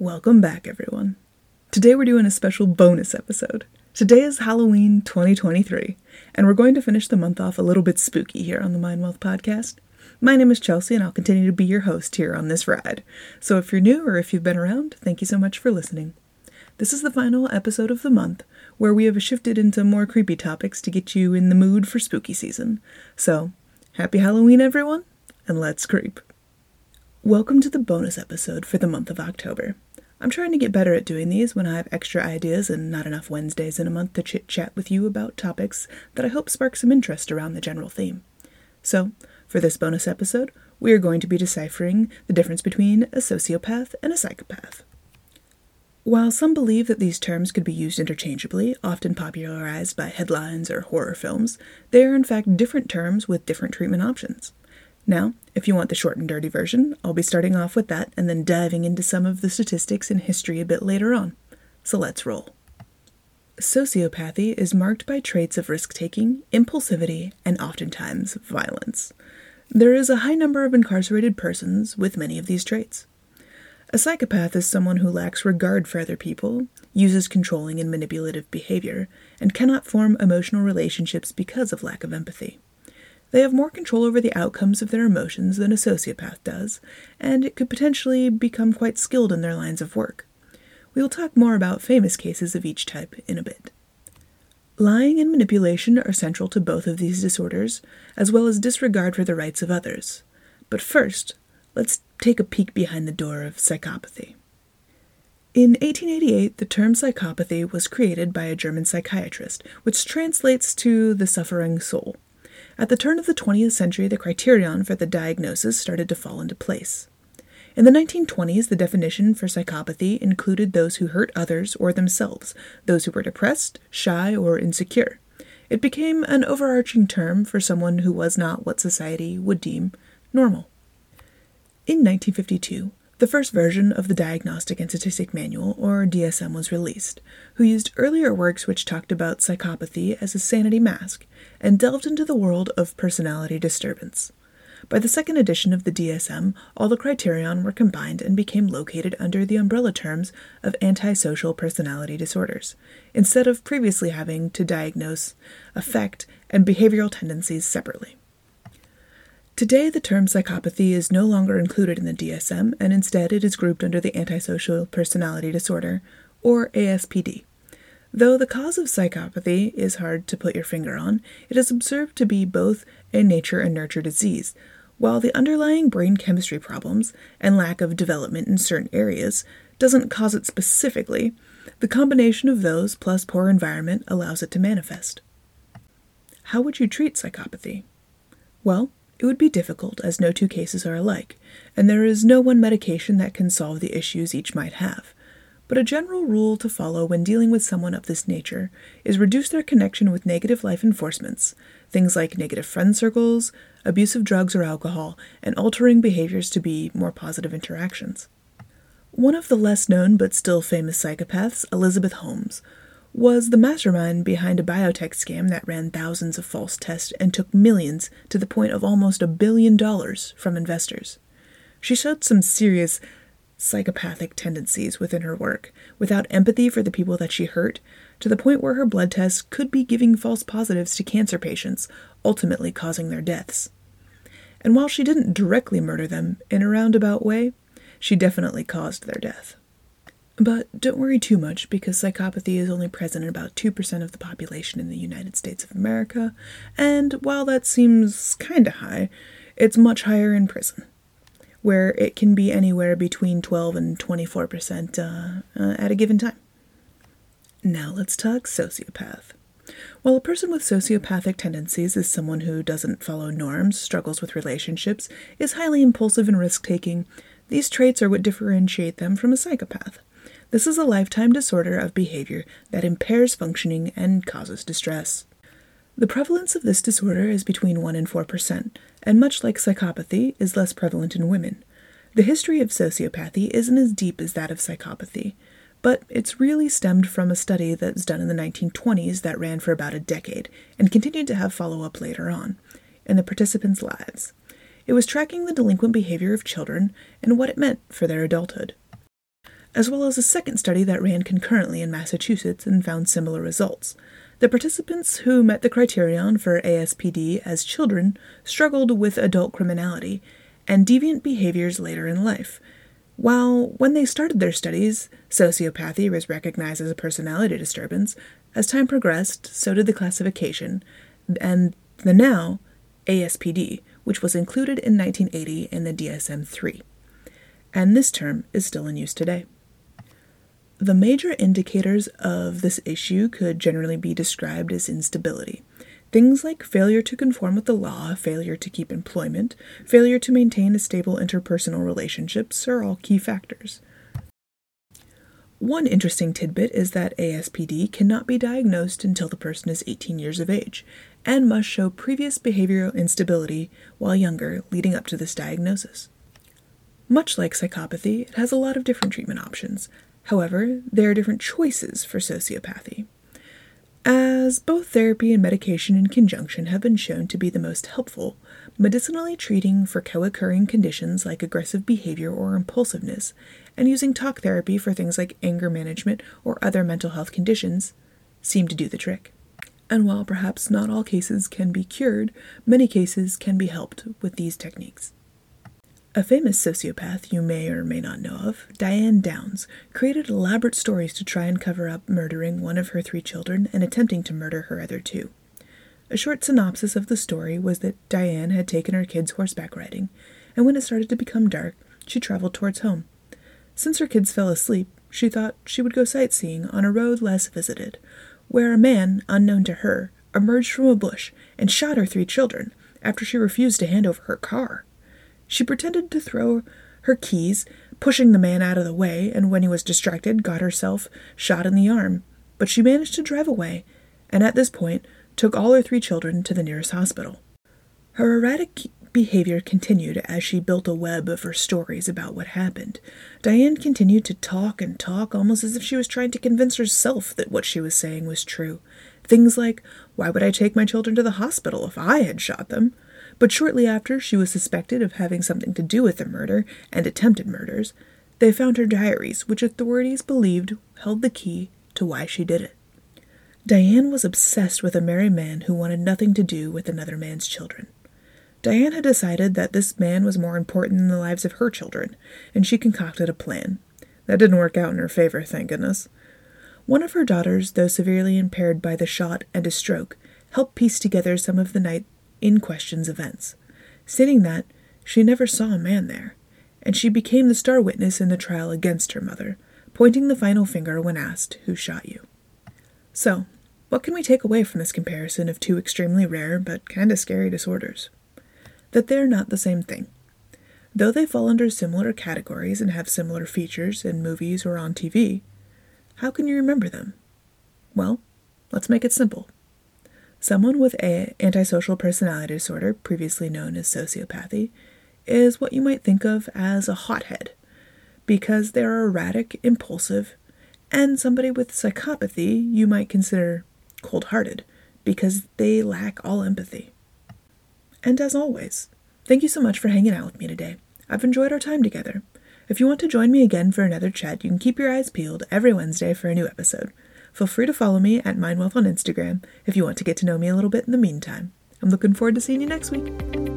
Welcome back, everyone. Today we're doing a special bonus episode. Today is Halloween 2023, and we're going to finish the month off a little bit spooky here on the Mind Wealth podcast. My name is Chelsea, and I'll continue to be your host here on this ride. So if you're new or if you've been around, thank you so much for listening. This is the final episode of the month, where we have shifted into more creepy topics to get you in the mood for spooky season. So, happy Halloween, everyone, and let's creep. Welcome to the bonus episode for the month of October. I'm trying to get better at doing these when I have extra ideas and not enough Wednesdays in a month to chit chat with you about topics that I hope spark some interest around the general theme. So, for this bonus episode, we are going to be deciphering the difference between a sociopath and a psychopath. While some believe that these terms could be used interchangeably, often popularized by headlines or horror films, they are in fact different terms with different treatment options. Now, if you want the short and dirty version, I'll be starting off with that and then diving into some of the statistics and history a bit later on. So let's roll. Sociopathy is marked by traits of risk taking, impulsivity, and oftentimes violence. There is a high number of incarcerated persons with many of these traits. A psychopath is someone who lacks regard for other people, uses controlling and manipulative behavior, and cannot form emotional relationships because of lack of empathy. They have more control over the outcomes of their emotions than a sociopath does, and it could potentially become quite skilled in their lines of work. We will talk more about famous cases of each type in a bit. Lying and manipulation are central to both of these disorders, as well as disregard for the rights of others. But first, let's take a peek behind the door of psychopathy. In 1888, the term psychopathy was created by a German psychiatrist, which translates to the suffering soul. At the turn of the 20th century, the criterion for the diagnosis started to fall into place. In the 1920s, the definition for psychopathy included those who hurt others or themselves, those who were depressed, shy, or insecure. It became an overarching term for someone who was not what society would deem normal. In 1952, the first version of the Diagnostic and Statistic Manual, or DSM, was released, who used earlier works which talked about psychopathy as a sanity mask and delved into the world of personality disturbance. By the second edition of the DSM, all the criterion were combined and became located under the umbrella terms of antisocial personality disorders, instead of previously having to diagnose affect and behavioral tendencies separately. Today, the term psychopathy is no longer included in the DSM, and instead it is grouped under the antisocial personality disorder, or ASPD. Though the cause of psychopathy is hard to put your finger on, it is observed to be both a nature and nurture disease, while the underlying brain chemistry problems and lack of development in certain areas doesn't cause it specifically, the combination of those plus poor environment allows it to manifest. How would you treat psychopathy? Well, it would be difficult as no two cases are alike, and there is no one medication that can solve the issues each might have. But a general rule to follow when dealing with someone of this nature is reduce their connection with negative life enforcements, things like negative friend circles, abuse of drugs or alcohol, and altering behaviors to be more positive interactions. One of the less known but still famous psychopaths, Elizabeth Holmes, was the mastermind behind a biotech scam that ran thousands of false tests and took millions to the point of almost a billion dollars from investors. She showed some serious psychopathic tendencies within her work, without empathy for the people that she hurt, to the point where her blood tests could be giving false positives to cancer patients, ultimately causing their deaths. And while she didn't directly murder them in a roundabout way, she definitely caused their death. But don't worry too much because psychopathy is only present in about 2% of the population in the United States of America, and while that seems kinda high, it's much higher in prison where it can be anywhere between 12 and 24% uh, uh, at a given time. Now let's talk sociopath. While a person with sociopathic tendencies is someone who doesn't follow norms, struggles with relationships, is highly impulsive and risk taking, these traits are what differentiate them from a psychopath. This is a lifetime disorder of behavior that impairs functioning and causes distress. The prevalence of this disorder is between 1 and 4%, and much like psychopathy, is less prevalent in women. The history of sociopathy isn't as deep as that of psychopathy, but it's really stemmed from a study that was done in the 1920s that ran for about a decade and continued to have follow up later on in the participants' lives. It was tracking the delinquent behavior of children and what it meant for their adulthood. As well as a second study that ran concurrently in Massachusetts and found similar results. The participants who met the criterion for ASPD as children struggled with adult criminality and deviant behaviors later in life. While when they started their studies, sociopathy was recognized as a personality disturbance, as time progressed, so did the classification, and the now ASPD, which was included in 1980 in the DSM 3. And this term is still in use today. The major indicators of this issue could generally be described as instability. Things like failure to conform with the law, failure to keep employment, failure to maintain a stable interpersonal relationships are all key factors. One interesting tidbit is that ASPD cannot be diagnosed until the person is 18 years of age and must show previous behavioral instability while younger leading up to this diagnosis. Much like psychopathy, it has a lot of different treatment options, However, there are different choices for sociopathy. As both therapy and medication in conjunction have been shown to be the most helpful, medicinally treating for co occurring conditions like aggressive behavior or impulsiveness, and using talk therapy for things like anger management or other mental health conditions seem to do the trick. And while perhaps not all cases can be cured, many cases can be helped with these techniques. A famous sociopath you may or may not know of, Diane Downs, created elaborate stories to try and cover up murdering one of her three children and attempting to murder her other two. A short synopsis of the story was that Diane had taken her kids horseback riding, and when it started to become dark, she traveled towards home. Since her kids fell asleep, she thought she would go sightseeing on a road less visited, where a man, unknown to her, emerged from a bush and shot her three children after she refused to hand over her car. She pretended to throw her keys, pushing the man out of the way, and when he was distracted, got herself shot in the arm. But she managed to drive away, and at this point took all her three children to the nearest hospital. Her erratic behavior continued as she built a web of her stories about what happened. Diane continued to talk and talk almost as if she was trying to convince herself that what she was saying was true. Things like, Why would I take my children to the hospital if I had shot them? But shortly after she was suspected of having something to do with the murder and attempted murders, they found her diaries, which authorities believed held the key to why she did it. Diane was obsessed with a married man who wanted nothing to do with another man's children. Diane had decided that this man was more important than the lives of her children, and she concocted a plan. That didn't work out in her favor, thank goodness. One of her daughters, though severely impaired by the shot and a stroke, helped piece together some of the night in question's events, stating that she never saw a man there, and she became the star witness in the trial against her mother, pointing the final finger when asked, Who shot you? So, what can we take away from this comparison of two extremely rare but kinda scary disorders? That they're not the same thing. Though they fall under similar categories and have similar features in movies or on TV, how can you remember them? Well, let's make it simple. Someone with a antisocial personality disorder, previously known as sociopathy, is what you might think of as a hothead because they're erratic, impulsive, and somebody with psychopathy you might consider cold-hearted because they lack all empathy. And as always, thank you so much for hanging out with me today. I've enjoyed our time together. If you want to join me again for another chat, you can keep your eyes peeled every Wednesday for a new episode. Feel free to follow me at MindWealth on Instagram if you want to get to know me a little bit in the meantime. I'm looking forward to seeing you next week.